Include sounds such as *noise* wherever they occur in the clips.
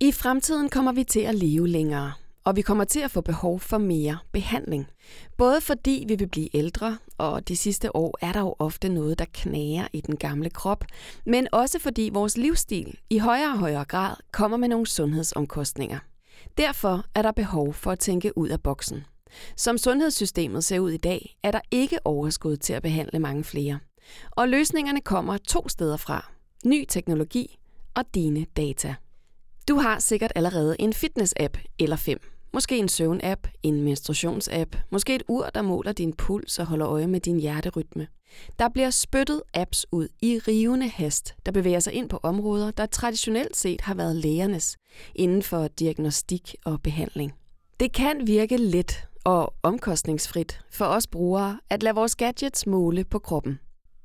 I fremtiden kommer vi til at leve længere, og vi kommer til at få behov for mere behandling. Både fordi vi vil blive ældre, og de sidste år er der jo ofte noget, der knager i den gamle krop, men også fordi vores livsstil i højere og højere grad kommer med nogle sundhedsomkostninger. Derfor er der behov for at tænke ud af boksen. Som sundhedssystemet ser ud i dag, er der ikke overskud til at behandle mange flere. Og løsningerne kommer to steder fra. Ny teknologi og dine data. Du har sikkert allerede en fitness-app eller fem. Måske en søvn-app, en menstruations-app, måske et ur, der måler din puls og holder øje med din hjerterytme. Der bliver spyttet apps ud i rivende hast, der bevæger sig ind på områder, der traditionelt set har været lægernes, inden for diagnostik og behandling. Det kan virke let og omkostningsfrit for os brugere at lade vores gadgets måle på kroppen.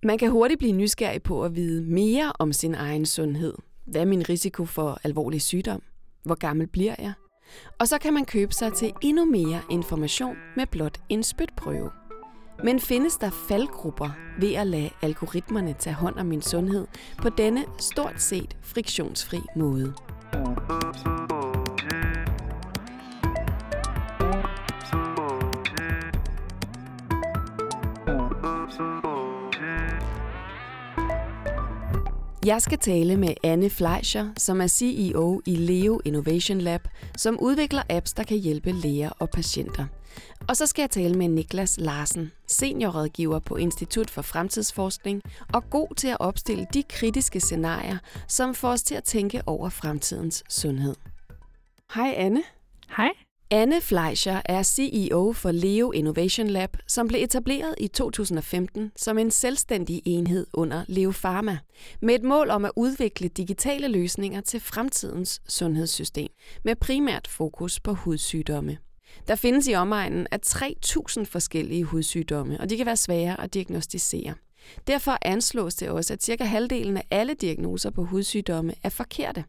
Man kan hurtigt blive nysgerrig på at vide mere om sin egen sundhed. Hvad er min risiko for alvorlig sygdom? Hvor gammel bliver jeg? Og så kan man købe sig til endnu mere information med blot en spytprøve. Men findes der faldgrupper ved at lade algoritmerne tage hånd om min sundhed på denne stort set friktionsfri måde? Jeg skal tale med Anne Fleischer, som er CEO i Leo Innovation Lab, som udvikler apps, der kan hjælpe læger og patienter. Og så skal jeg tale med Niklas Larsen, seniorrådgiver på Institut for Fremtidsforskning og god til at opstille de kritiske scenarier, som får os til at tænke over fremtidens sundhed. Hej Anne. Hej. Anne Fleischer er CEO for Leo Innovation Lab, som blev etableret i 2015 som en selvstændig enhed under Leo Pharma, med et mål om at udvikle digitale løsninger til fremtidens sundhedssystem, med primært fokus på hudsygdomme. Der findes i omegnen af 3.000 forskellige hudsygdomme, og de kan være svære at diagnostisere. Derfor anslås det også, at cirka halvdelen af alle diagnoser på hudsygdomme er forkerte.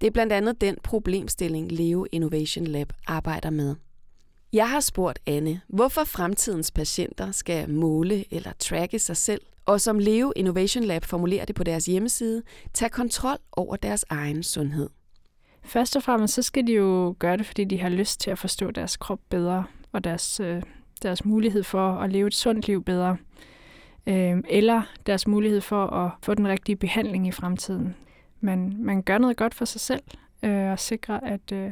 Det er blandt andet den problemstilling Leo Innovation Lab arbejder med. Jeg har spurgt Anne, hvorfor fremtidens patienter skal måle eller tracke sig selv, og som Leo Innovation Lab formulerer det på deres hjemmeside, tage kontrol over deres egen sundhed. Først og fremmest så skal de jo gøre det, fordi de har lyst til at forstå deres krop bedre, og deres, øh, deres mulighed for at leve et sundt liv bedre. Øh, eller deres mulighed for at få den rigtige behandling i fremtiden man, man gør noget godt for sig selv, øh, og sikrer, at, øh,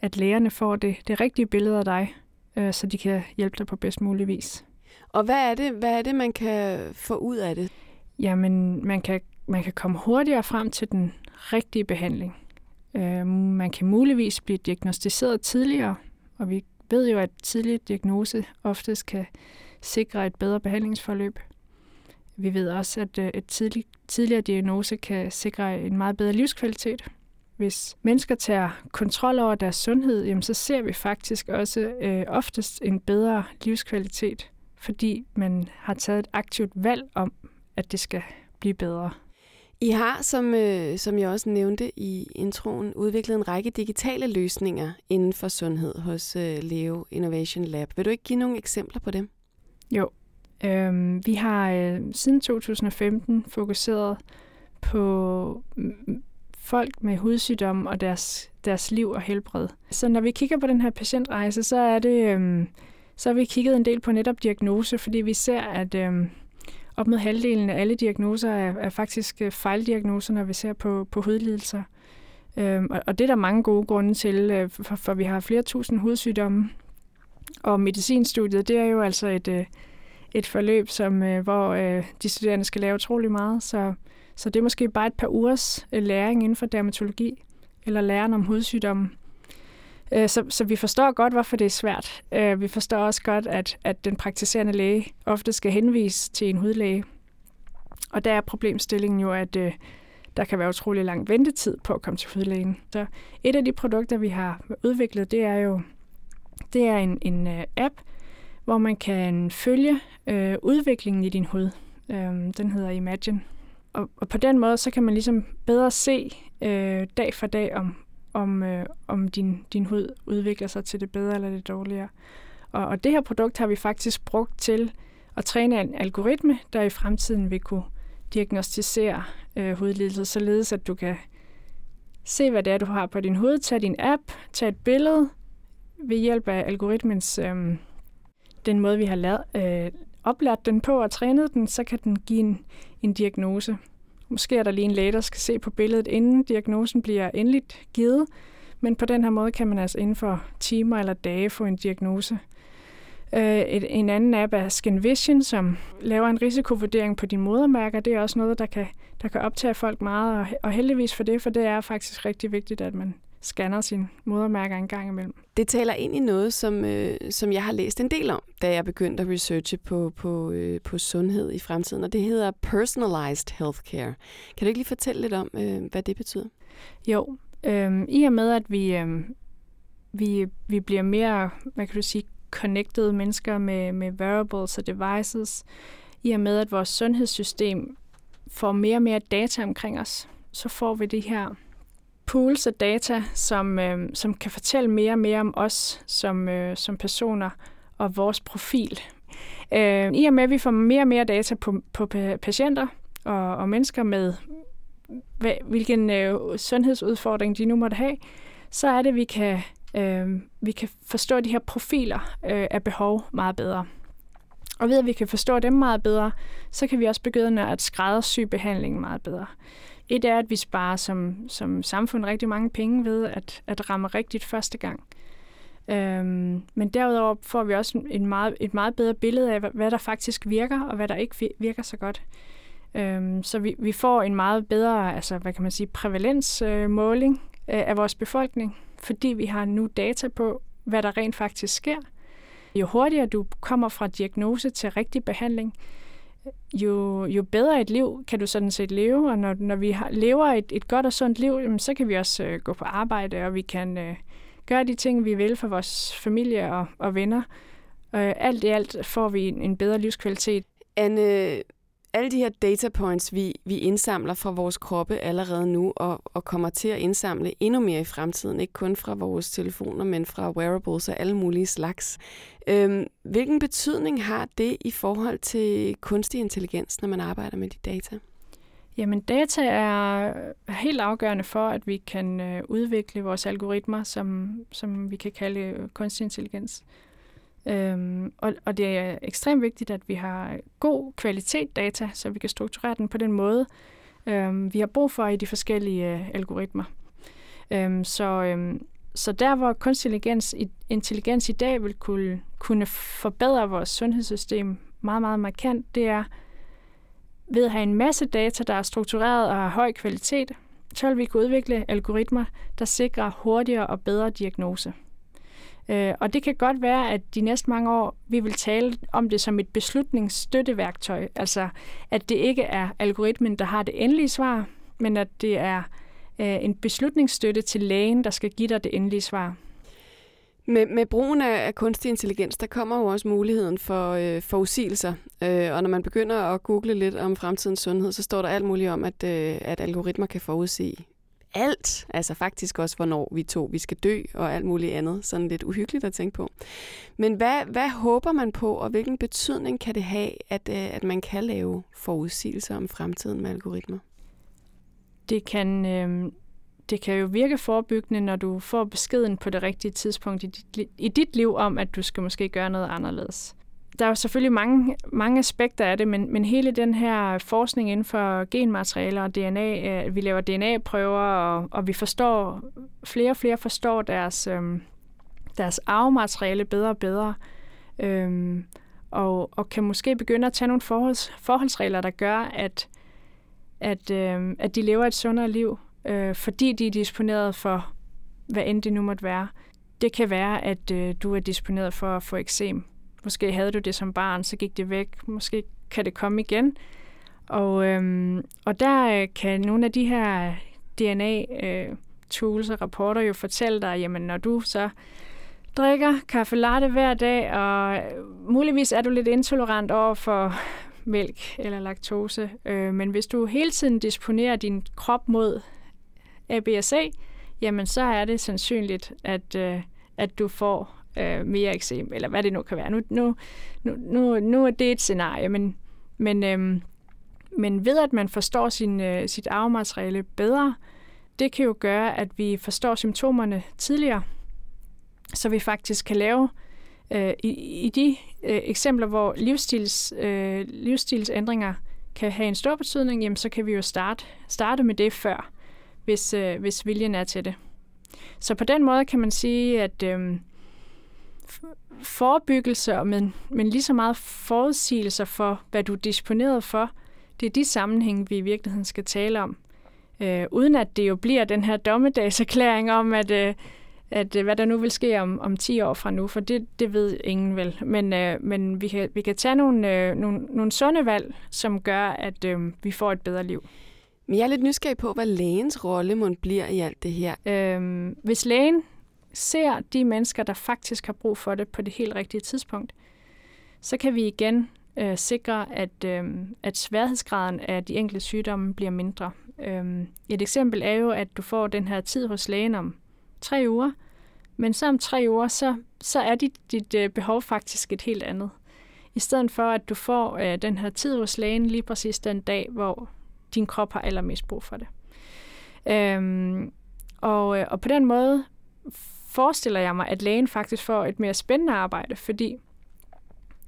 at lægerne får det, det rigtige billede af dig, øh, så de kan hjælpe dig på bedst mulig vis. Og hvad er det, hvad er det man kan få ud af det? Jamen, man kan, man kan komme hurtigere frem til den rigtige behandling. Øh, man kan muligvis blive diagnostiseret tidligere, og vi ved jo, at tidlig diagnose oftest kan sikre et bedre behandlingsforløb. Vi ved også, at øh, et tidlig, tidligere diagnose kan sikre en meget bedre livskvalitet. Hvis mennesker tager kontrol over deres sundhed, jamen, så ser vi faktisk også øh, oftest en bedre livskvalitet, fordi man har taget et aktivt valg om, at det skal blive bedre. I har, som, øh, som jeg også nævnte i introen, udviklet en række digitale løsninger inden for sundhed hos øh, Leo Innovation Lab. Vil du ikke give nogle eksempler på dem? Jo, Øhm, vi har øh, siden 2015 fokuseret på mm, mm, folk med hudsygdomme og deres, deres liv og helbred. Så når vi kigger på den her patientrejse, så er det øhm, så har vi kigget en del på netop diagnose, fordi vi ser, at øhm, op mod halvdelen af alle diagnoser er, er faktisk øh, fejldiagnoser, når vi ser på, på hudlidelser. Øhm, og, og det er der mange gode grunde til, øh, for, for vi har flere tusind hudsygdomme. Og medicinstudiet, det er jo altså et, øh, et forløb, som, øh, hvor øh, de studerende skal lave utrolig meget. Så, så det er måske bare et par ugers øh, læring inden for dermatologi, eller læren om hudsygdomme. Øh, så, så vi forstår godt, hvorfor det er svært. Øh, vi forstår også godt, at, at den praktiserende læge ofte skal henvise til en hudlæge. Og der er problemstillingen jo, at øh, der kan være utrolig lang ventetid på at komme til hudlægen. Så et af de produkter, vi har udviklet, det er jo det er en, en øh, app, hvor man kan følge øh, udviklingen i din hud. Øh, den hedder Imagine. Og, og på den måde, så kan man ligesom bedre se øh, dag for dag, om, om, øh, om din, din hud udvikler sig til det bedre eller det dårligere. Og, og det her produkt har vi faktisk brugt til at træne en algoritme, der i fremtiden vil kunne diagnostisere øh, hudlidelse, således at du kan se, hvad det er, du har på din hud, tag din app, tag et billede ved hjælp af algoritmens, øh, den måde, vi har lavet, øh, oplært den på og trænet den, så kan den give en, en diagnose. Måske er der lige en læge, der skal se på billedet, inden diagnosen bliver endeligt givet, men på den her måde kan man altså inden for timer eller dage få en diagnose. Øh, et, en anden app er Skin Vision, som laver en risikovurdering på dine modermærker. Det er også noget, der kan, der kan optage folk meget, og, og heldigvis for det, for det er faktisk rigtig vigtigt, at man scanner sine modermærker en gang imellem. Det taler ind i noget, som, øh, som jeg har læst en del om, da jeg begyndte at researche på, på, øh, på sundhed i fremtiden, og det hedder personalized healthcare. Kan du ikke lige fortælle lidt om, øh, hvad det betyder? Jo, øh, i og med, at vi, øh, vi, vi bliver mere, hvad kan du sige, connected mennesker med, med wearables og devices, i og med, at vores sundhedssystem får mere og mere data omkring os, så får vi de her pools af data, som, øh, som kan fortælle mere og mere om os som, øh, som personer og vores profil. Øh, I og med, at vi får mere og mere data på, på patienter og, og mennesker med, hvad, hvilken øh, sundhedsudfordring de nu måtte have, så er det, at vi kan, øh, vi kan forstå de her profiler øh, af behov meget bedre. Og ved at vi kan forstå dem meget bedre, så kan vi også begynde at skræddersy behandlingen meget bedre. Et er, at vi sparer som, som samfund rigtig mange penge ved at, at ramme rigtigt første gang. Øhm, men derudover får vi også en meget, et meget bedre billede af, hvad der faktisk virker, og hvad der ikke virker så godt. Øhm, så vi, vi får en meget bedre, altså hvad kan man sige, prævalensmåling øh, øh, af vores befolkning, fordi vi har nu data på, hvad der rent faktisk sker. Jo hurtigere du kommer fra diagnose til rigtig behandling, jo, jo bedre et liv kan du sådan set leve, og når, når vi har, lever et, et godt og sundt liv, jamen, så kan vi også øh, gå på arbejde, og vi kan øh, gøre de ting, vi vil for vores familie og, og venner. Øh, alt i alt får vi en, en bedre livskvalitet. Anne, alle de her data points, vi, vi indsamler fra vores kroppe allerede nu, og, og kommer til at indsamle endnu mere i fremtiden, ikke kun fra vores telefoner, men fra wearables og alle mulige slags. Øhm, hvilken betydning har det i forhold til kunstig intelligens, når man arbejder med de data? Jamen, data er helt afgørende for, at vi kan øh, udvikle vores algoritmer, som, som vi kan kalde kunstig intelligens. Øhm, og, og det er ekstremt vigtigt, at vi har god kvalitet data, så vi kan strukturere den på den måde, øhm, vi har brug for i de forskellige øh, algoritmer. Øhm, så, øhm, så der, hvor kunstig intelligens, intelligens i dag vil kunne, kunne forbedre vores sundhedssystem meget, meget markant, det er ved at have en masse data, der er struktureret og har høj kvalitet, så vil vi kunne udvikle algoritmer, der sikrer hurtigere og bedre diagnose. Øh, og det kan godt være, at de næste mange år, vi vil tale om det som et beslutningsstøtteværktøj. Altså, at det ikke er algoritmen, der har det endelige svar, men at det er øh, en beslutningsstøtte til lægen, der skal give dig det endelige svar. Med, med brugen af, af kunstig intelligens, der kommer jo også muligheden for øh, forudsigelser. Øh, og når man begynder at google lidt om fremtidens sundhed, så står der alt muligt om, at, øh, at algoritmer kan forudsige alt. Altså faktisk også, hvornår vi to vi skal dø og alt muligt andet. Sådan lidt uhyggeligt at tænke på. Men hvad, hvad håber man på, og hvilken betydning kan det have, at, øh, at man kan lave forudsigelser om fremtiden med algoritmer? Det kan, øh, det kan jo virke forebyggende, når du får beskeden på det rigtige tidspunkt i dit, i dit liv om, at du skal måske gøre noget anderledes der er selvfølgelig mange, mange aspekter af det, men, men hele den her forskning inden for genmaterialer og DNA, øh, vi laver DNA-prøver, og, og vi forstår, flere og flere forstår deres, øh, deres arvemateriale bedre og bedre, øh, og, og kan måske begynde at tage nogle forholds, forholdsregler, der gør, at, at, øh, at de lever et sundere liv, øh, fordi de er disponeret for, hvad end det nu måtte være. Det kan være, at øh, du er disponeret for at få eksem Måske havde du det som barn, så gik det væk. Måske kan det komme igen. Og, øhm, og der øh, kan nogle af de her DNA-tools øh, øh og rapporter jo fortælle dig, jamen når du så drikker kaffe latte hver dag, og øh, muligvis er du lidt intolerant over for mælk eller laktose, øh, men hvis du hele tiden disponerer din krop mod A, B og C, jamen så er det sandsynligt, at, øh, at du får øh, mere eksem, eller hvad det nu kan være. Nu, nu, nu, nu, nu er det et scenarie, men, men, øh, men ved at man forstår sin, øh, sit arvemateriale bedre, det kan jo gøre, at vi forstår symptomerne tidligere, så vi faktisk kan lave øh, i, i de øh, eksempler, hvor livsstils, øh, livsstilsændringer kan have en stor betydning, jamen, så kan vi jo starte, starte med det før, hvis, øh, hvis viljen er til det. Så på den måde kan man sige, at øh, forebyggelse, men, men lige så meget forudsigelser for, hvad du er disponeret for, det er de sammenhænge, vi i virkeligheden skal tale om. Øh, uden at det jo bliver den her dommedagserklæring om, at, øh, at øh, hvad der nu vil ske om, om 10 år fra nu, for det, det ved ingen vel. Men, øh, men vi, kan, vi kan tage nogle, øh, nogle, nogle sunde valg, som gør, at øh, vi får et bedre liv. Men jeg er lidt nysgerrig på, hvad lægens rolle må bliver i alt det her. Øh, hvis lægen ser de mennesker, der faktisk har brug for det på det helt rigtige tidspunkt, så kan vi igen øh, sikre, at, øh, at sværhedsgraden af de enkelte sygdomme bliver mindre. Øh, et eksempel er jo, at du får den her tid hos lægen om tre uger, men så om tre uger, så, så er dit, dit øh, behov faktisk et helt andet. I stedet for, at du får øh, den her tid hos lægen lige præcis den dag, hvor din krop har allermest brug for det. Øhm, og, øh, og på den måde forestiller jeg mig, at lægen faktisk får et mere spændende arbejde, fordi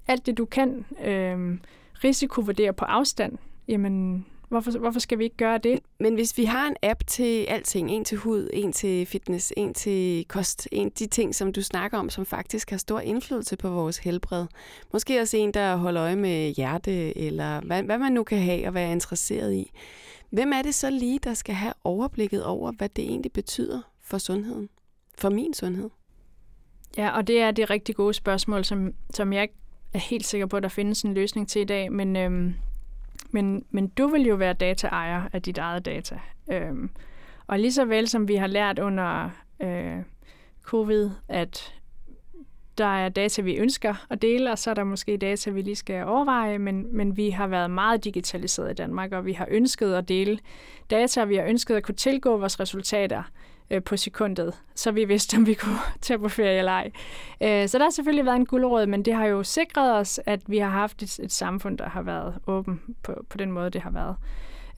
alt det, du kan øh, risikovurdere på afstand, jamen, hvorfor, hvorfor skal vi ikke gøre det? Men hvis vi har en app til alting, en til hud, en til fitness, en til kost, en de ting, som du snakker om, som faktisk har stor indflydelse på vores helbred. Måske også en, der holder øje med hjerte, eller hvad, hvad man nu kan have og være interesseret i. Hvem er det så lige, der skal have overblikket over, hvad det egentlig betyder for sundheden? For min sundhed? Ja, og det er det rigtig gode spørgsmål, som, som jeg er helt sikker på, at der findes en løsning til i dag, men, øhm, men, men du vil jo være dataejer af dit eget data. Øhm, og lige så vel som vi har lært under øh, covid, at der er data, vi ønsker at dele, og så er der måske data, vi lige skal overveje, men, men vi har været meget digitaliseret i Danmark, og vi har ønsket at dele data, og vi har ønsket at kunne tilgå vores resultater øh, på sekundet, så vi vidste, om vi kunne *laughs* tage på ferie eller ej. Øh, så der har selvfølgelig været en guldråd, men det har jo sikret os, at vi har haft et, et samfund, der har været åben på, på den måde, det har været.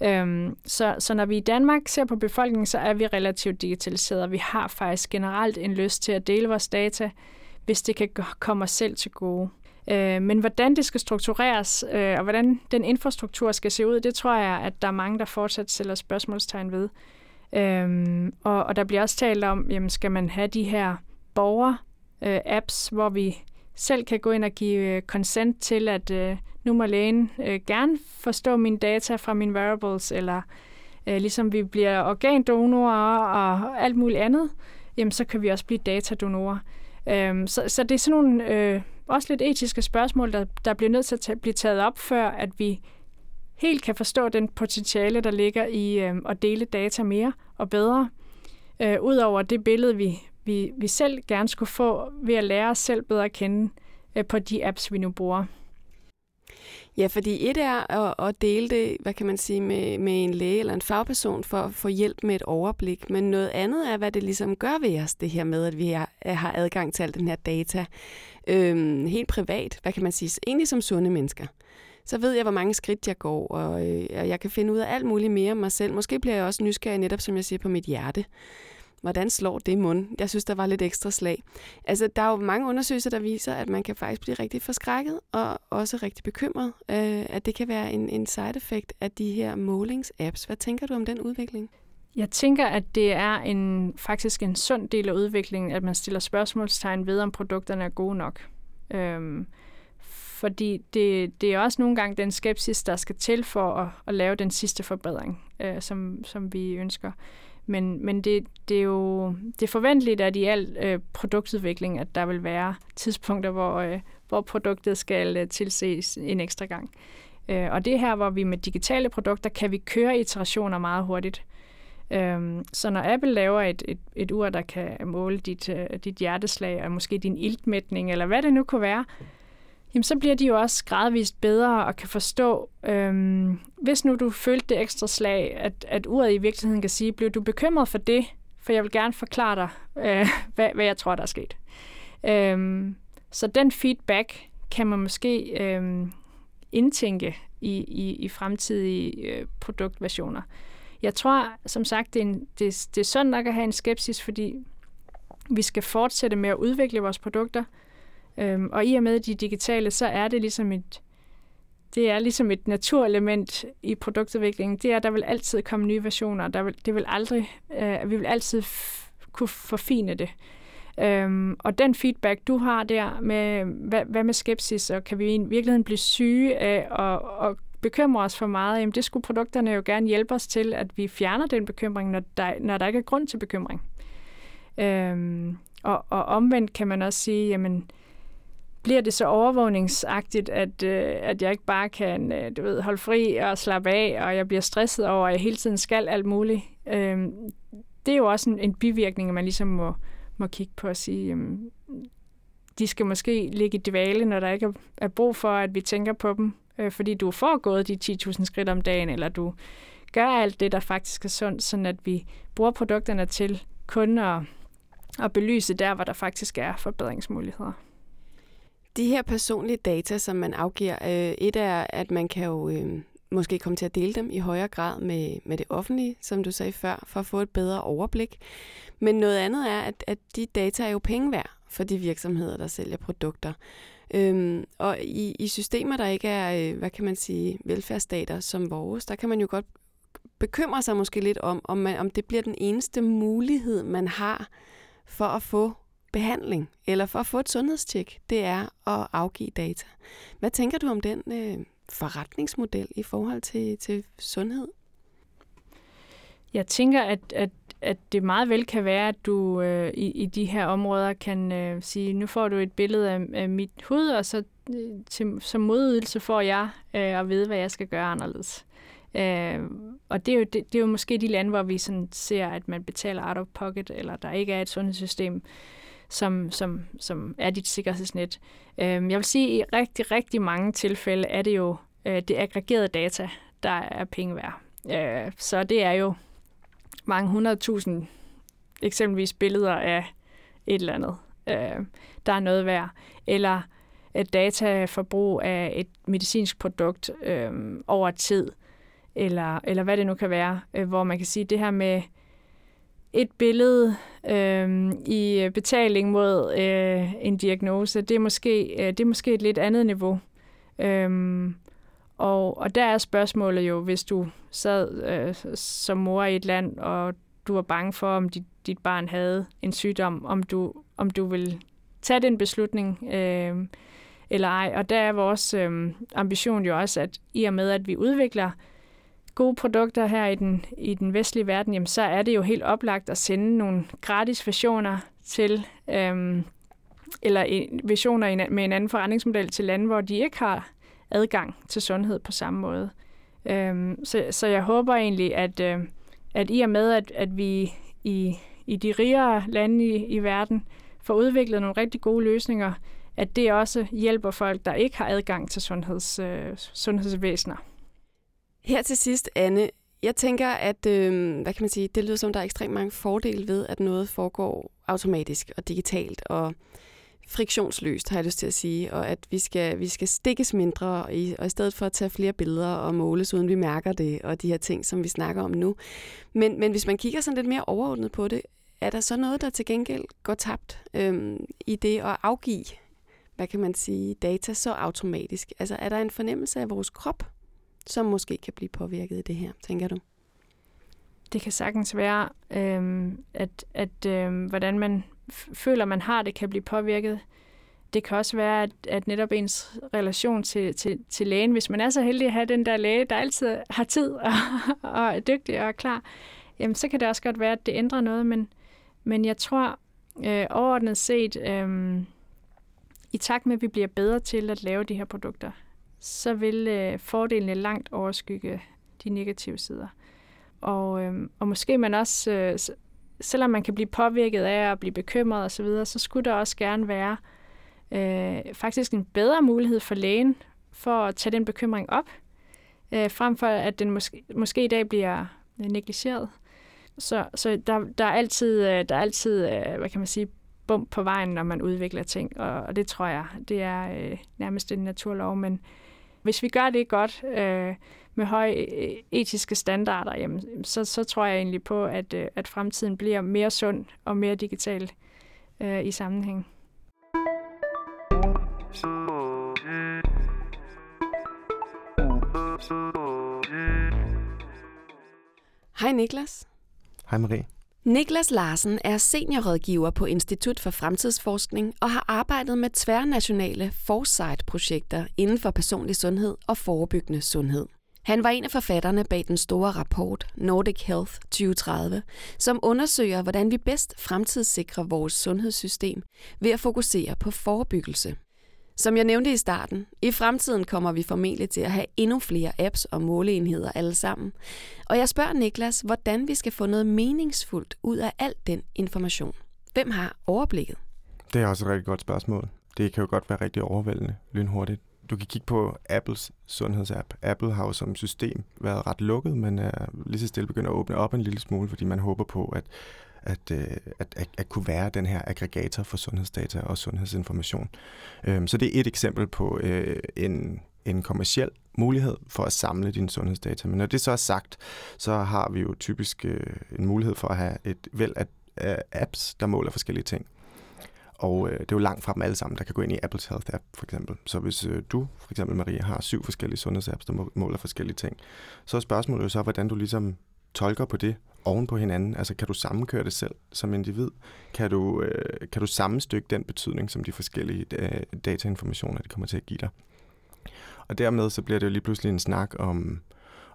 Øhm, så, så når vi i Danmark ser på befolkningen, så er vi relativt digitaliseret. Vi har faktisk generelt en lyst til at dele vores data, hvis det kan komme os selv til gode. Øh, men hvordan det skal struktureres, øh, og hvordan den infrastruktur skal se ud, det tror jeg, at der er mange, der fortsat stiller spørgsmålstegn ved. Øhm, og, og der bliver også talt om, jamen skal man have de her borger-apps, øh, hvor vi selv kan gå ind og give øh, consent til, at øh, nu må lægen øh, gerne forstå mine data fra mine variables, eller øh, ligesom vi bliver organdonorer og alt muligt andet, jamen så kan vi også blive datadonorer. Øhm, så, så det er sådan nogle øh, også lidt etiske spørgsmål, der, der bliver nødt til at tage, blive taget op, før at vi helt kan forstå den potentiale, der ligger i øh, at dele data mere og bedre. Øh, Udover det billede, vi, vi, vi selv gerne skulle få ved at lære os selv bedre at kende øh, på de apps, vi nu bruger. Ja, fordi et er at, at dele det, hvad kan man sige, med, med en læge eller en fagperson for at få hjælp med et overblik, men noget andet er, hvad det ligesom gør ved os, det her med, at vi har, har adgang til al den her data øhm, helt privat, hvad kan man sige, egentlig som sunde mennesker så ved jeg, hvor mange skridt jeg går, og, øh, og jeg kan finde ud af alt muligt mere om mig selv. Måske bliver jeg også nysgerrig netop, som jeg siger, på mit hjerte. Hvordan slår det mund? Jeg synes, der var lidt ekstra slag. Altså, der er jo mange undersøgelser, der viser, at man kan faktisk blive rigtig forskrækket, og også rigtig bekymret, øh, at det kan være en, en side effect af de her målingsapps. Hvad tænker du om den udvikling? Jeg tænker, at det er en faktisk en sund del af udviklingen, at man stiller spørgsmålstegn ved, om produkterne er gode nok. Øhm, fordi det, det er også nogle gange den skepsis, der skal til for at, at lave den sidste forbedring, øh, som, som vi ønsker. Men, men det, det er jo det er forventeligt, at i al øh, produktudvikling, at der vil være tidspunkter, hvor, øh, hvor produktet skal øh, tilses en ekstra gang. Øh, og det er her, hvor vi med digitale produkter kan vi køre iterationer meget hurtigt. Øhm, så når Apple laver et, et, et ur, der kan måle dit, øh, dit hjerteslag og måske din iltmætning, eller hvad det nu kunne være, jamen så bliver de jo også gradvist bedre og kan forstå, øhm, hvis nu du følte det ekstra slag, at, at uret i virkeligheden kan sige, bliver du bekymret for det? For jeg vil gerne forklare dig, øh, *laughs* hvad, hvad jeg tror, der er sket. Øhm, så den feedback kan man måske øhm, indtænke i, i, i fremtidige øh, produktversioner. jeg tror, som sagt, det er, en, det, det er sundt nok at have en skepsis, fordi vi skal fortsætte med at udvikle vores produkter. Øhm, og i og med de digitale, så er det ligesom et, det er ligesom et naturelement i produktudviklingen. Det er, at der vil altid komme nye versioner. Der vil, det vil aldrig, øh, vi vil altid kunne forfine det. Øhm, og den feedback, du har der med, hvad, hvad med skepsis, og kan vi i virkeligheden blive syge af og, og bekymre os for meget, jamen det skulle produkterne jo gerne hjælpe os til, at vi fjerner den bekymring, når der, når der ikke er grund til bekymring. Øhm, og, og omvendt kan man også sige, jamen, bliver det så overvågningsagtigt, at, øh, at jeg ikke bare kan øh, du ved, holde fri og slappe af, og jeg bliver stresset over, at jeg hele tiden skal alt muligt. Øh, det er jo også en, en bivirkning, at man ligesom må, må kigge på og sige, øh, de skal måske ligge i dvale, når der ikke er brug for, at vi tænker på dem, øh, fordi du får gået de 10.000 skridt om dagen, eller du gør alt det, der faktisk er sundt, sådan at vi bruger produkterne til kun at, at belyse der, hvor der faktisk er forbedringsmuligheder. De her personlige data, som man afgiver, øh, et er, at man kan jo øh, måske komme til at dele dem i højere grad med, med det offentlige, som du sagde før, for at få et bedre overblik. Men noget andet er, at, at de data er jo penge værd for de virksomheder, der sælger produkter. Øhm, og i, i systemer, der ikke er, øh, hvad kan man sige, velfærdsstater som vores, der kan man jo godt bekymre sig måske lidt om, om, man, om det bliver den eneste mulighed, man har for at få behandling, eller for at få et sundhedstjek, det er at afgive data. Hvad tænker du om den øh, forretningsmodel i forhold til, til sundhed? Jeg tænker, at, at, at det meget vel kan være, at du øh, i, i de her områder kan øh, sige, nu får du et billede af, af mit hud, og så øh, til, som modydelse får jeg øh, at vide, hvad jeg skal gøre anderledes. Øh, og det er, jo, det, det er jo måske de lande, hvor vi sådan ser, at man betaler out of pocket, eller der ikke er et sundhedssystem, som, som, som er dit sikkerhedsnet. Øhm, jeg vil sige, at i rigtig, rigtig mange tilfælde er det jo øh, det aggregerede data, der er penge værd. Øh, så det er jo mange hundredtusind eksempelvis billeder af et eller andet, øh, der er noget værd. Eller et dataforbrug af et medicinsk produkt øh, over tid, eller, eller hvad det nu kan være, øh, hvor man kan sige, det her med et billede øh, i betaling mod øh, en diagnose, det er, måske, øh, det er måske et lidt andet niveau. Øh, og, og der er spørgsmålet jo, hvis du sad øh, som mor i et land, og du var bange for, om dit, dit barn havde en sygdom, om du, om du vil tage den beslutning øh, eller ej. Og der er vores øh, ambition jo også, at i og med, at vi udvikler gode produkter her i den, i den vestlige verden, jamen, så er det jo helt oplagt at sende nogle gratis versioner til, øhm, eller versioner med en anden forretningsmodel til lande, hvor de ikke har adgang til sundhed på samme måde. Øhm, så, så jeg håber egentlig, at, øh, at i og med, at, at vi i, i de rigere lande i, i verden får udviklet nogle rigtig gode løsninger, at det også hjælper folk, der ikke har adgang til sundheds, øh, sundhedsvæsener. Her til sidst, Anne, jeg tænker, at øh, hvad kan man sige, det lyder som, der er ekstremt mange fordele ved, at noget foregår automatisk og digitalt, og friktionsløst, har jeg lyst til at sige, og at vi skal, vi skal stikkes mindre, i, og i stedet for at tage flere billeder og måles, uden vi mærker det, og de her ting, som vi snakker om nu. Men, men hvis man kigger sådan lidt mere overordnet på det, er der så noget, der til gengæld går tabt øhm, i det at afgive, hvad kan man sige, data så automatisk? Altså er der en fornemmelse af vores krop, som måske kan blive påvirket i det her, tænker du? Det kan sagtens være, øh, at, at øh, hvordan man føler, man har det, kan blive påvirket. Det kan også være, at, at netop ens relation til, til, til lægen, hvis man er så heldig at have den der læge, der altid har tid *laughs* og, og er dygtig og er klar, jamen så kan det også godt være, at det ændrer noget, men, men jeg tror øh, overordnet set, øh, i takt med, at vi bliver bedre til at lave de her produkter, så vil øh, fordelene langt overskygge de negative sider. Og, øh, og måske man også øh, selvom man kan blive påvirket af at blive bekymret osv., så, videre, så skulle der også gerne være øh, faktisk en bedre mulighed for lægen for at tage den bekymring op, øh, frem for at den måske, måske i dag bliver negligeret. Så, så der, der er altid, øh, der er altid øh, hvad kan man sige, bump på vejen, når man udvikler ting, og, og det tror jeg, det er øh, nærmest en naturlov, men, hvis vi gør det godt øh, med høje øh, etiske standarder, jamen, så, så tror jeg egentlig på, at, øh, at fremtiden bliver mere sund og mere digital øh, i sammenhæng. Hej Niklas. Hej Marie. Niklas Larsen er seniorrådgiver på Institut for Fremtidsforskning og har arbejdet med tværnationale Foresight-projekter inden for personlig sundhed og forebyggende sundhed. Han var en af forfatterne bag den store rapport Nordic Health 2030, som undersøger, hvordan vi bedst fremtidssikrer vores sundhedssystem ved at fokusere på forebyggelse. Som jeg nævnte i starten, i fremtiden kommer vi formentlig til at have endnu flere apps og måleenheder alle sammen. Og jeg spørger Niklas, hvordan vi skal få noget meningsfuldt ud af al den information. Hvem har overblikket? Det er også et rigtig godt spørgsmål. Det kan jo godt være rigtig overvældende lynhurtigt. Du kan kigge på Apples sundhedsapp. Apple har jo som system været ret lukket, men er lige så stille begyndt at åbne op en lille smule, fordi man håber på, at at, øh, at, at, at kunne være den her aggregator for sundhedsdata og sundhedsinformation. Øhm, så det er et eksempel på øh, en, en kommersiel mulighed for at samle dine sundhedsdata. Men når det så er sagt, så har vi jo typisk øh, en mulighed for at have et væld af apps, der måler forskellige ting. Og øh, det er jo langt fra dem alle sammen, der kan gå ind i Apples Health App for eksempel. Så hvis øh, du, for eksempel Maria, har syv forskellige sundhedsapps, der måler forskellige ting, så er spørgsmålet jo så, hvordan du ligesom tolker på det oven på hinanden? Altså kan du sammenkøre det selv som individ? Kan du, øh, kan du sammenstykke den betydning, som de forskellige øh, datainformationer de kommer til at give dig? Og dermed så bliver det jo lige pludselig en snak om,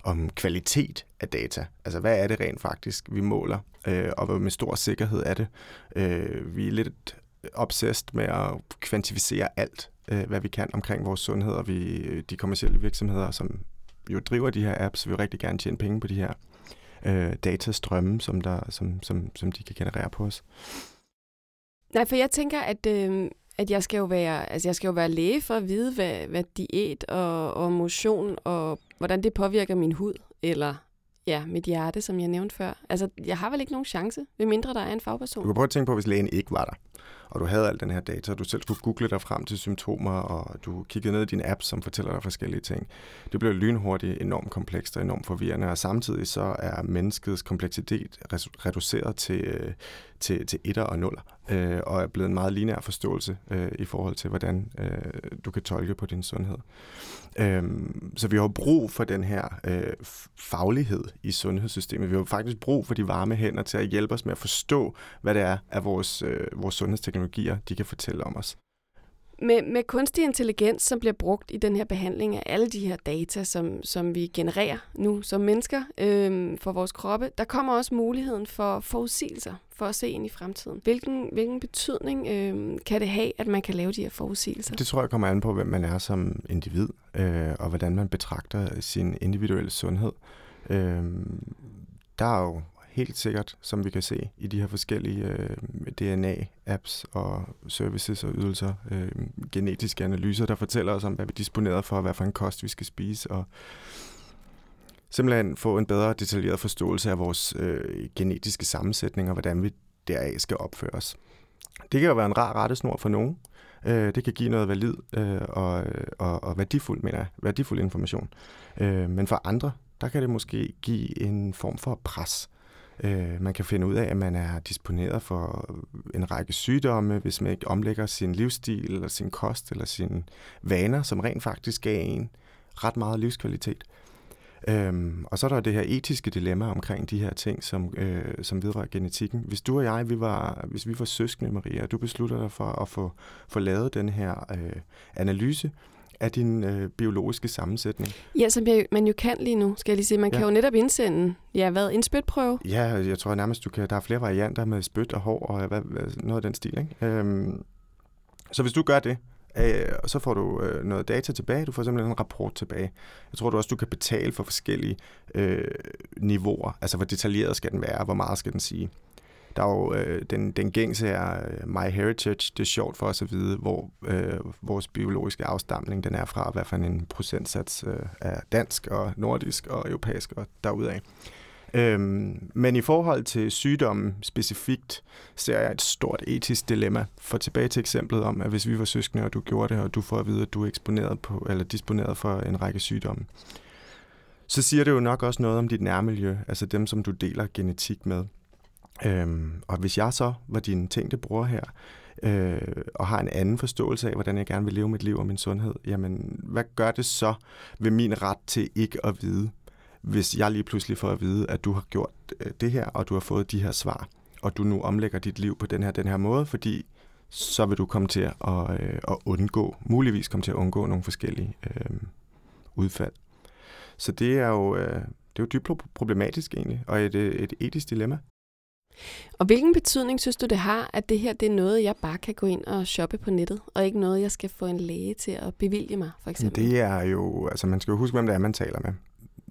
om kvalitet af data. Altså hvad er det rent faktisk, vi måler, øh, og med stor sikkerhed er det. Øh, vi er lidt obsessed med at kvantificere alt, øh, hvad vi kan omkring vores sundhed, og vi, de kommercielle virksomheder, som jo driver de her apps, vil rigtig gerne tjene penge på de her øh, datastrømme, som, der, som, som, som de kan generere på os. Nej, for jeg tænker, at, øh, at jeg skal jo være, altså jeg skal jo være læge for at vide, hvad, hvad diæt og, og motion og hvordan det påvirker min hud, eller ja, mit hjerte, som jeg nævnte før. Altså, jeg har vel ikke nogen chance, ved mindre der er en fagperson. Du kan prøve at tænke på, hvis lægen ikke var der og du havde al den her data, og du selv skulle google dig frem til symptomer, og du kiggede ned i din app, som fortæller dig forskellige ting. Det bliver lynhurtigt enormt komplekst og enormt forvirrende, og samtidig så er menneskets kompleksitet reduceret til, øh, til, til etter og nuller, øh, og er blevet en meget lineær forståelse øh, i forhold til, hvordan øh, du kan tolke på din sundhed. Øh, så vi har brug for den her øh, faglighed i sundhedssystemet. Vi har faktisk brug for de varme hænder til at hjælpe os med at forstå, hvad det er, at vores, øh, vores sundhedsteknologier de kan fortælle om os. Med, med kunstig intelligens, som bliver brugt i den her behandling af alle de her data, som, som vi genererer nu som mennesker øh, for vores kroppe, der kommer også muligheden for forudsigelser, for at se ind i fremtiden. Hvilken, hvilken betydning øh, kan det have, at man kan lave de her forudsigelser? Det tror jeg kommer an på, hvem man er som individ, øh, og hvordan man betragter sin individuelle sundhed. Øh, der er jo helt sikkert, som vi kan se i de her forskellige øh, DNA-apps og services og ydelser, øh, genetiske analyser, der fortæller os om, hvad vi disponerer for, hvad for en kost vi skal spise, og simpelthen få en bedre detaljeret forståelse af vores øh, genetiske sammensætning og hvordan vi deraf skal opføre os. Det kan jo være en rar rettesnor for nogen. Øh, det kan give noget valid øh, og, og, og værdifuld, mener jeg, værdifuld information. Øh, men for andre, der kan det måske give en form for pres. Øh, man kan finde ud af, at man er disponeret for en række sygdomme, hvis man ikke omlægger sin livsstil, eller sin kost, eller sine vaner, som rent faktisk gav en ret meget livskvalitet. Øhm, og så er der det her etiske dilemma omkring de her ting, som, øh, som vedrører genetikken. Hvis du og jeg, vi var, hvis vi var søskende, Maria, og du beslutter dig for at få, få lavet den her øh, analyse, af din øh, biologiske sammensætning. Ja, som jeg, man jo kan lige nu, skal jeg lige sige. Man ja. kan jo netop indsende, ja, hvad, en spytprøve? Ja, jeg tror nærmest, du kan, der er flere varianter med spyt og hår og hvad, hvad, noget af den stil. Ikke? Øhm, så hvis du gør det, øh, så får du øh, noget data tilbage, du får simpelthen en rapport tilbage. Jeg tror du også, du kan betale for forskellige øh, niveauer, altså hvor detaljeret skal den være, hvor meget skal den sige der er jo øh, den, den gængse er øh, My Heritage, det er sjovt for os at vide, hvor øh, vores biologiske afstamning den er fra, hvad for en procentsats øh, er dansk og nordisk og europæisk og derudaf. Øhm, men i forhold til sygdommen specifikt, ser jeg et stort etisk dilemma. For tilbage til eksemplet om, at hvis vi var søskende, og du gjorde det, og du får at vide, at du er eksponeret på, eller disponeret for en række sygdomme, så siger det jo nok også noget om dit nærmiljø, altså dem, som du deler genetik med. Øhm, og hvis jeg så var din tænkte bror her, øh, og har en anden forståelse af, hvordan jeg gerne vil leve mit liv og min sundhed, jamen, hvad gør det så ved min ret til ikke at vide, hvis jeg lige pludselig får at vide, at du har gjort øh, det her, og du har fået de her svar, og du nu omlægger dit liv på den her, den her måde, fordi så vil du komme til at, øh, at undgå, muligvis komme til at undgå nogle forskellige øh, udfald. Så det er jo, øh, det er jo dybt problematisk egentlig, og et, øh, et etisk dilemma. Og hvilken betydning synes du, det har, at det her det er noget, jeg bare kan gå ind og shoppe på nettet, og ikke noget, jeg skal få en læge til at bevilge mig, for eksempel? Det er jo, altså man skal jo huske, hvem det er, man taler med.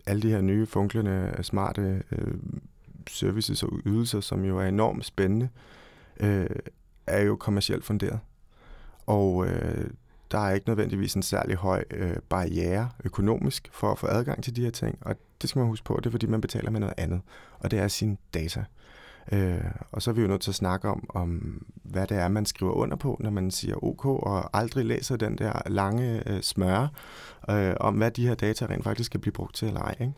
Alle de her nye, funklende, smarte øh, services og ydelser, som jo er enormt spændende, øh, er jo kommercielt funderet. Og øh, der er ikke nødvendigvis en særlig høj øh, barriere økonomisk for at få adgang til de her ting, og det skal man huske på, det er fordi, man betaler med noget andet, og det er sin data. Øh, Øh, og så er vi jo nødt til at snakke om, om, hvad det er, man skriver under på, når man siger OK, og aldrig læser den der lange øh, smøre, øh, om hvad de her data rent faktisk skal blive brugt til eller ej. Ikke?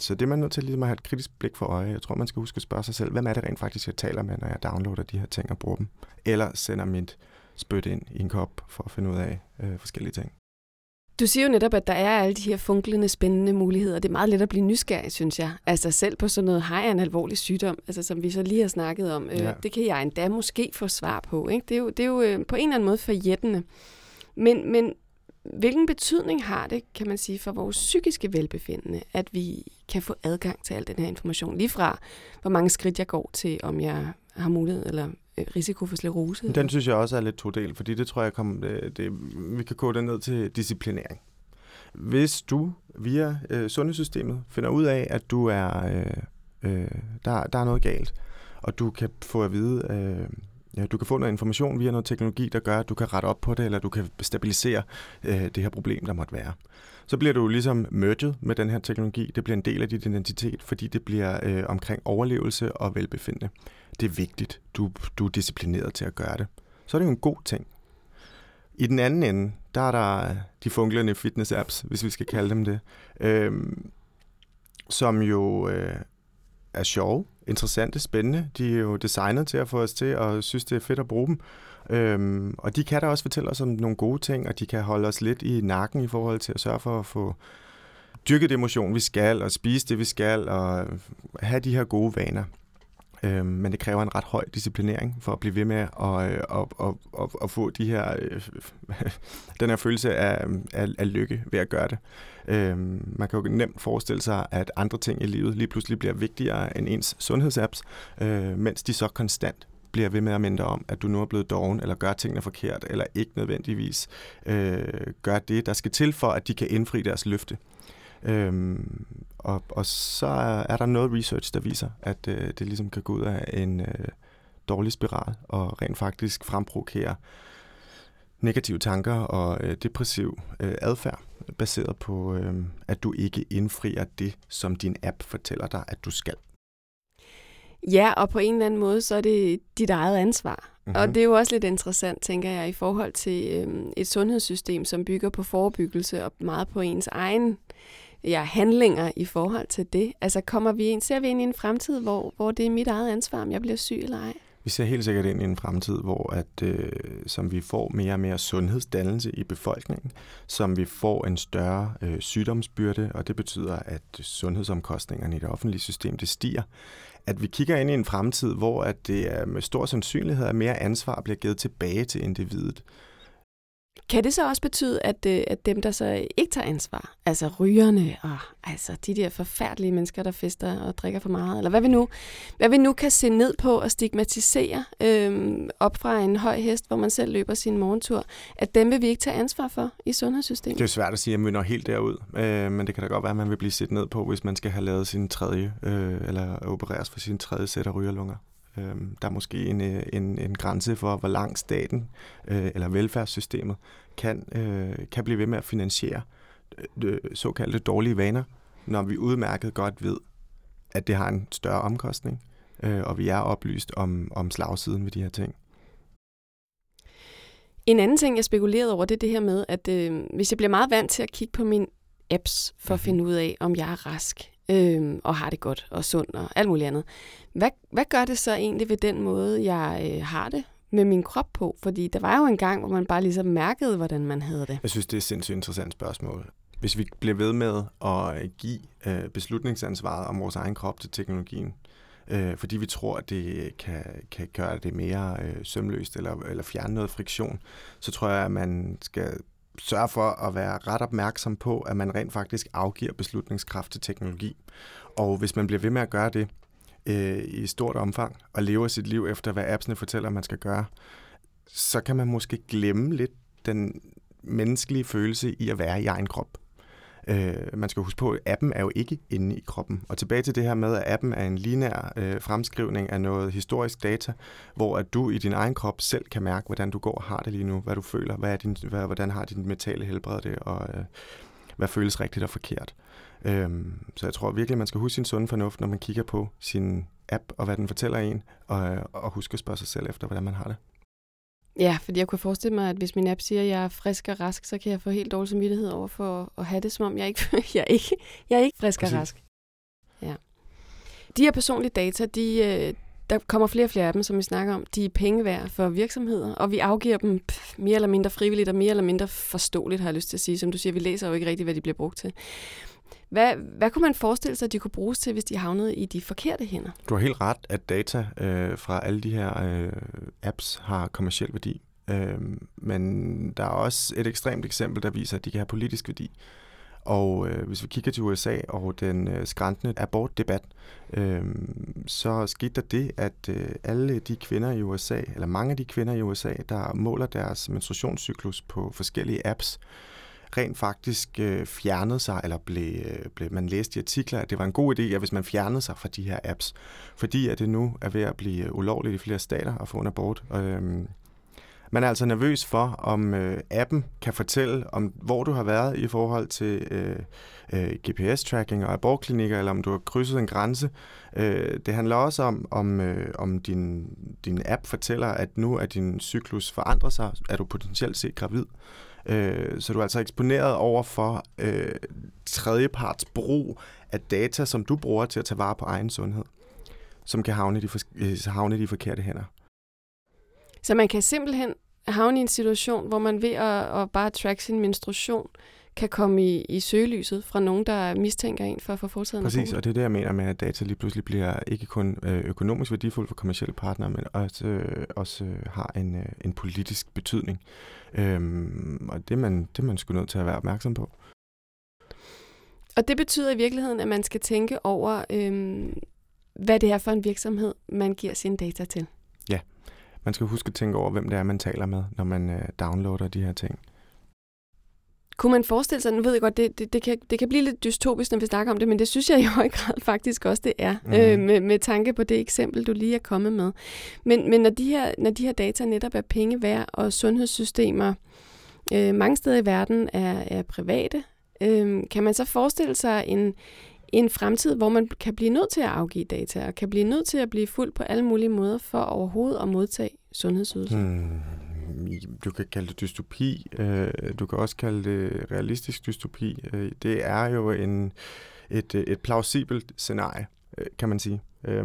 Så det er man nødt til ligesom at have et kritisk blik for øje. Jeg tror, man skal huske at spørge sig selv, hvem er det rent faktisk, jeg taler med, når jeg downloader de her ting og bruger dem? Eller sender mit spyt ind i en kop for at finde ud af øh, forskellige ting. Du siger jo netop, at der er alle de her funklende, spændende muligheder. Det er meget let at blive nysgerrig, synes jeg. Altså selv på sådan noget, har jeg en alvorlig sygdom, altså som vi så lige har snakket om. Øh, ja. Det kan jeg endda måske få svar på. Ikke? Det er jo, det er jo øh, på en eller anden måde forjættende. Men, men hvilken betydning har det, kan man sige, for vores psykiske velbefindende, at vi kan få adgang til al den her information? Lige fra, hvor mange skridt jeg går til, om jeg har mulighed eller risiko for sklerose? Den synes jeg også er lidt todel, fordi det tror jeg, kom, det, det, vi kan kode det ned til disciplinering. Hvis du via øh, sundhedssystemet finder ud af, at du er øh, øh, der, der er noget galt, og du kan få at vide, øh, ja, du kan få noget information via noget teknologi, der gør, at du kan rette op på det, eller du kan stabilisere øh, det her problem, der måtte være. Så bliver du ligesom merged med den her teknologi. Det bliver en del af dit identitet, fordi det bliver øh, omkring overlevelse og velbefindende det er vigtigt. Du, du er disciplineret til at gøre det. Så er det jo en god ting. I den anden ende, der er der øh, de funklende fitness-apps, hvis vi skal kalde dem det, øh, som jo øh, er sjove, interessante, spændende. De er jo designet til at få os til at synes, det er fedt at bruge dem. Øhm, og de kan da også fortælle os om nogle gode ting, og de kan holde os lidt i nakken i forhold til at sørge for at få dyrket det motion, vi skal, og spise det, vi skal, og have de her gode vaner. Øh, men det kræver en ret høj disciplinering for at blive ved med at, at, at, at, at, at få de her, øh, *laughs* den her følelse af, af, af lykke ved at gøre det. Øh, man kan jo nemt forestille sig, at andre ting i livet lige pludselig bliver vigtigere end ens sundhedsapps, øh, mens de så konstant bliver ved med at minde om, at du nu er blevet doven, eller gør tingene forkert, eller ikke nødvendigvis øh, gør det, der skal til for, at de kan indfri deres løfte. Øhm, og, og så er der noget research, der viser, at øh, det ligesom kan gå ud af en øh, dårlig spiral og rent faktisk fremprovokere negative tanker og øh, depressiv øh, adfærd, baseret på, øh, at du ikke indfrier det, som din app fortæller dig, at du skal. Ja, og på en eller anden måde, så er det dit eget ansvar. Mm-hmm. Og det er jo også lidt interessant, tænker jeg, i forhold til øh, et sundhedssystem, som bygger på forebyggelse og meget på ens egen ja, handlinger i forhold til det? Altså kommer vi ind, ser vi ind i en fremtid, hvor, hvor det er mit eget ansvar, om jeg bliver syg eller ej? Vi ser helt sikkert ind i en fremtid, hvor at, øh, som vi får mere og mere sundhedsdannelse i befolkningen, som vi får en større øh, sygdomsbyrde, og det betyder, at sundhedsomkostningerne i det offentlige system det stiger. At vi kigger ind i en fremtid, hvor at det er med stor sandsynlighed, at mere ansvar bliver givet tilbage til individet. Kan det så også betyde, at, øh, at dem, der så ikke tager ansvar, altså rygerne og altså de der forfærdelige mennesker, der fester og drikker for meget, eller hvad vi nu, hvad vi nu kan se ned på og stigmatisere øhm, op fra en høj hest, hvor man selv løber sin morgentur, at dem vil vi ikke tage ansvar for i sundhedssystemet? Det er svært at sige, at man når helt derud, øh, men det kan da godt være, at man vil blive set ned på, hvis man skal have lavet sin tredje, øh, eller opereres for sin tredje sæt af rygerlunger. Øh, der er måske en, øh, en, en grænse for, hvor langt staten øh, eller velfærdssystemet kan, øh, kan blive ved med at finansiere øh, såkaldte dårlige vaner, når vi udmærket godt ved, at det har en større omkostning, øh, og vi er oplyst om, om slagsiden ved de her ting. En anden ting, jeg spekulerede over, det er det her med, at øh, hvis jeg bliver meget vant til at kigge på mine apps for at mhm. finde ud af, om jeg er rask øh, og har det godt og sund og alt muligt andet. Hvad, hvad gør det så egentlig ved den måde, jeg øh, har det med min krop på? Fordi der var jo en gang, hvor man bare ligesom mærkede, hvordan man havde det. Jeg synes, det er et sindssygt interessant spørgsmål. Hvis vi bliver ved med at øh, give øh, beslutningsansvaret om vores egen krop til teknologien, øh, fordi vi tror, at det øh, kan, kan gøre det mere øh, sømløst eller, eller fjerne noget friktion, så tror jeg, at man skal sørge for at være ret opmærksom på, at man rent faktisk afgiver beslutningskraft til teknologi. Og hvis man bliver ved med at gøre det øh, i stort omfang, og lever sit liv efter, hvad appsene fortæller, man skal gøre, så kan man måske glemme lidt den menneskelige følelse i at være i egen krop. Øh, man skal huske på, at appen er jo ikke inde i kroppen. Og tilbage til det her med, at appen er en linær øh, fremskrivning af noget historisk data, hvor at du i din egen krop selv kan mærke, hvordan du går og har det lige nu, hvad du føler, hvad er din, hvad, hvordan har din mentale helbred det, og øh, hvad føles rigtigt og forkert. Øh, så jeg tror virkelig, at man skal huske sin sunde fornuft, når man kigger på sin app, og hvad den fortæller en, og, øh, og huske at spørge sig selv efter, hvordan man har det. Ja, fordi jeg kunne forestille mig, at hvis min app siger, at jeg er frisk og rask, så kan jeg få helt dårlig samvittighed over for at have det, som om jeg ikke, *laughs* jeg er ikke, jeg er ikke frisk Præcis. og rask. Ja. De her personlige data, de, øh, der kommer flere og flere af dem, som vi snakker om. De er penge værd for virksomheder, og vi afgiver dem mere eller mindre frivilligt og mere eller mindre forståeligt, har jeg lyst til at sige. Som du siger, vi læser jo ikke rigtigt, hvad de bliver brugt til. Hvad, hvad kunne man forestille sig, at de kunne bruges til, hvis de havnede i de forkerte hænder? Du har helt ret, at data øh, fra alle de her øh, apps har kommersiel værdi. Øh, men der er også et ekstremt eksempel, der viser, at de kan have politisk værdi. Og øh, hvis vi kigger til USA og den øh, skræntende abortdebat, øh, så skete der det, at øh, alle de kvinder i USA, eller mange af de kvinder i USA, der måler deres menstruationscyklus på forskellige apps, rent faktisk øh, fjernede sig, eller blev, øh, blev, man læste i artikler, at det var en god idé, at hvis man fjernede sig fra de her apps, fordi at det nu er ved at blive øh, ulovligt i flere stater at få en abort. Øh, man er altså nervøs for, om øh, appen kan fortælle, om hvor du har været i forhold til øh, øh, GPS-tracking og abortklinikker, eller om du har krydset en grænse. Øh, det handler også om, om, øh, om din, din app fortæller, at nu er din cyklus forandret sig, er du potentielt set gravid. Øh, så du er altså eksponeret over for øh, tredjeparts brug af data, som du bruger til at tage vare på egen sundhed, som kan havne i de, for, øh, havne i de forkerte hænder. Så man kan simpelthen havne i en situation, hvor man ved at, at bare track sin menstruation, kan komme i, i søgelyset fra nogen, der mistænker en for at få foretaget Præcis, og det er det, jeg mener med, at data lige pludselig bliver ikke kun øh, økonomisk værdifuld for kommersielle partnere, men også, øh, også har en, øh, en politisk betydning. Øhm, og det er, man, det er man sgu nødt til at være opmærksom på. Og det betyder i virkeligheden, at man skal tænke over, øhm, hvad det er for en virksomhed, man giver sine data til. Ja, man skal huske at tænke over, hvem det er, man taler med, når man øh, downloader de her ting. Kunne man forestille sig, nu ved jeg godt, det, det, det, kan, det kan blive lidt dystopisk, når vi snakker om det, men det synes jeg i høj grad faktisk også, det er, mm. øh, med, med tanke på det eksempel, du lige er kommet med. Men, men når, de her, når de her data netop er penge værd, og sundhedssystemer øh, mange steder i verden er, er private, øh, kan man så forestille sig en, en fremtid, hvor man kan blive nødt til at afgive data, og kan blive nødt til at blive fuldt på alle mulige måder for overhovedet at modtage sundhedsydelser? Hmm du kan kalde det dystopi, øh, du kan også kalde det realistisk dystopi. Øh, det er jo en, et, øh, et plausibelt scenarie, øh, kan man sige. Øh,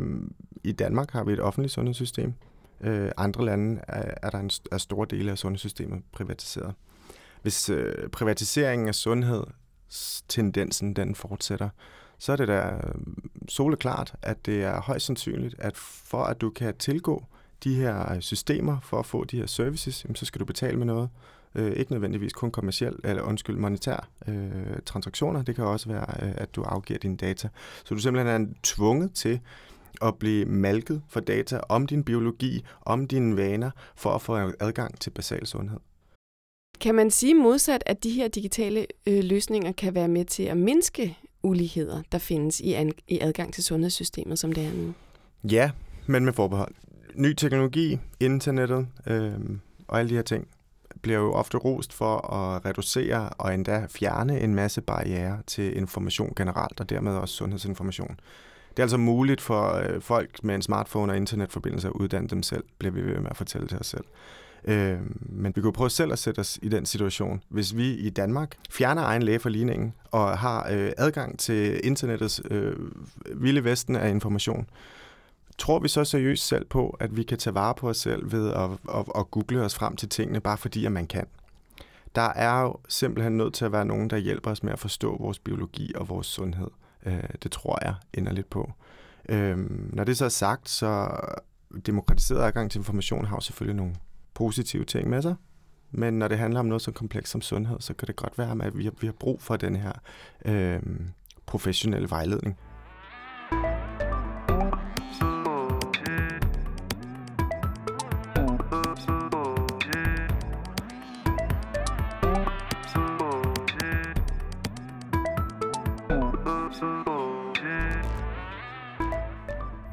I Danmark har vi et offentligt sundhedssystem. Øh, andre lande er, er der en, er store dele af sundhedssystemet privatiseret. Hvis øh, privatiseringen af sundhedstendensen den fortsætter, så er det da øh, soleklart, at det er højst sandsynligt, at for at du kan tilgå de her systemer for at få de her services, jamen, så skal du betale med noget. Øh, ikke nødvendigvis kun kommersiel, eller undskyld, monetær øh, transaktioner. Det kan også være, øh, at du afgiver dine data. Så du simpelthen er tvunget til at blive malket for data om din biologi, om dine vaner, for at få adgang til basal sundhed. Kan man sige modsat, at de her digitale øh, løsninger kan være med til at mindske uligheder, der findes i, an- i adgang til sundhedssystemet, som det er nu? Ja, men med forbehold ny teknologi, internettet øh, og alle de her ting, bliver jo ofte rost for at reducere og endda fjerne en masse barriere til information generelt, og dermed også sundhedsinformation. Det er altså muligt for øh, folk med en smartphone og internetforbindelse at uddanne dem selv, bliver vi ved med at fortælle til os selv. Øh, men vi kunne prøve selv at sætte os i den situation. Hvis vi i Danmark fjerner egen læge for ligningen og har øh, adgang til internettets øh, vilde vesten af information, tror vi så seriøst selv på, at vi kan tage vare på os selv ved at, at, at google os frem til tingene, bare fordi at man kan? Der er jo simpelthen nødt til at være nogen, der hjælper os med at forstå vores biologi og vores sundhed. Øh, det tror jeg inderligt på. Øh, når det så er sagt, så demokratiseret adgang til information har jo selvfølgelig nogle positive ting med sig. Men når det handler om noget så komplekst som sundhed, så kan det godt være, at vi har, vi har brug for den her øh, professionelle vejledning.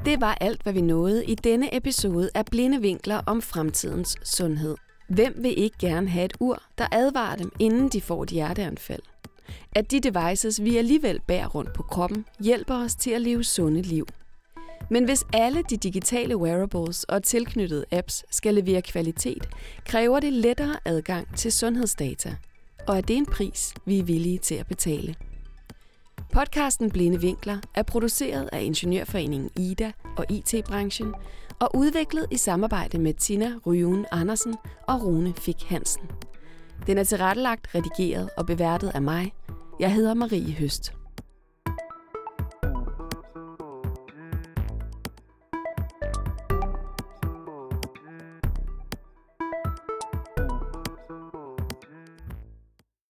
Det var alt, hvad vi nåede i denne episode af Blinde Vinkler om fremtidens sundhed. Hvem vil ikke gerne have et ur, der advarer dem, inden de får et hjerteanfald? At de devices, vi alligevel bærer rundt på kroppen, hjælper os til at leve sunde liv. Men hvis alle de digitale wearables og tilknyttede apps skal levere kvalitet, kræver det lettere adgang til sundhedsdata. Og er det en pris, vi er villige til at betale? Podcasten Blinde Vinkler er produceret af Ingeniørforeningen IDA og IT-branchen og udviklet i samarbejde med Tina Ryun Andersen og Rune Fik Hansen. Den er tilrettelagt, redigeret og beværtet af mig. Jeg hedder Marie Høst.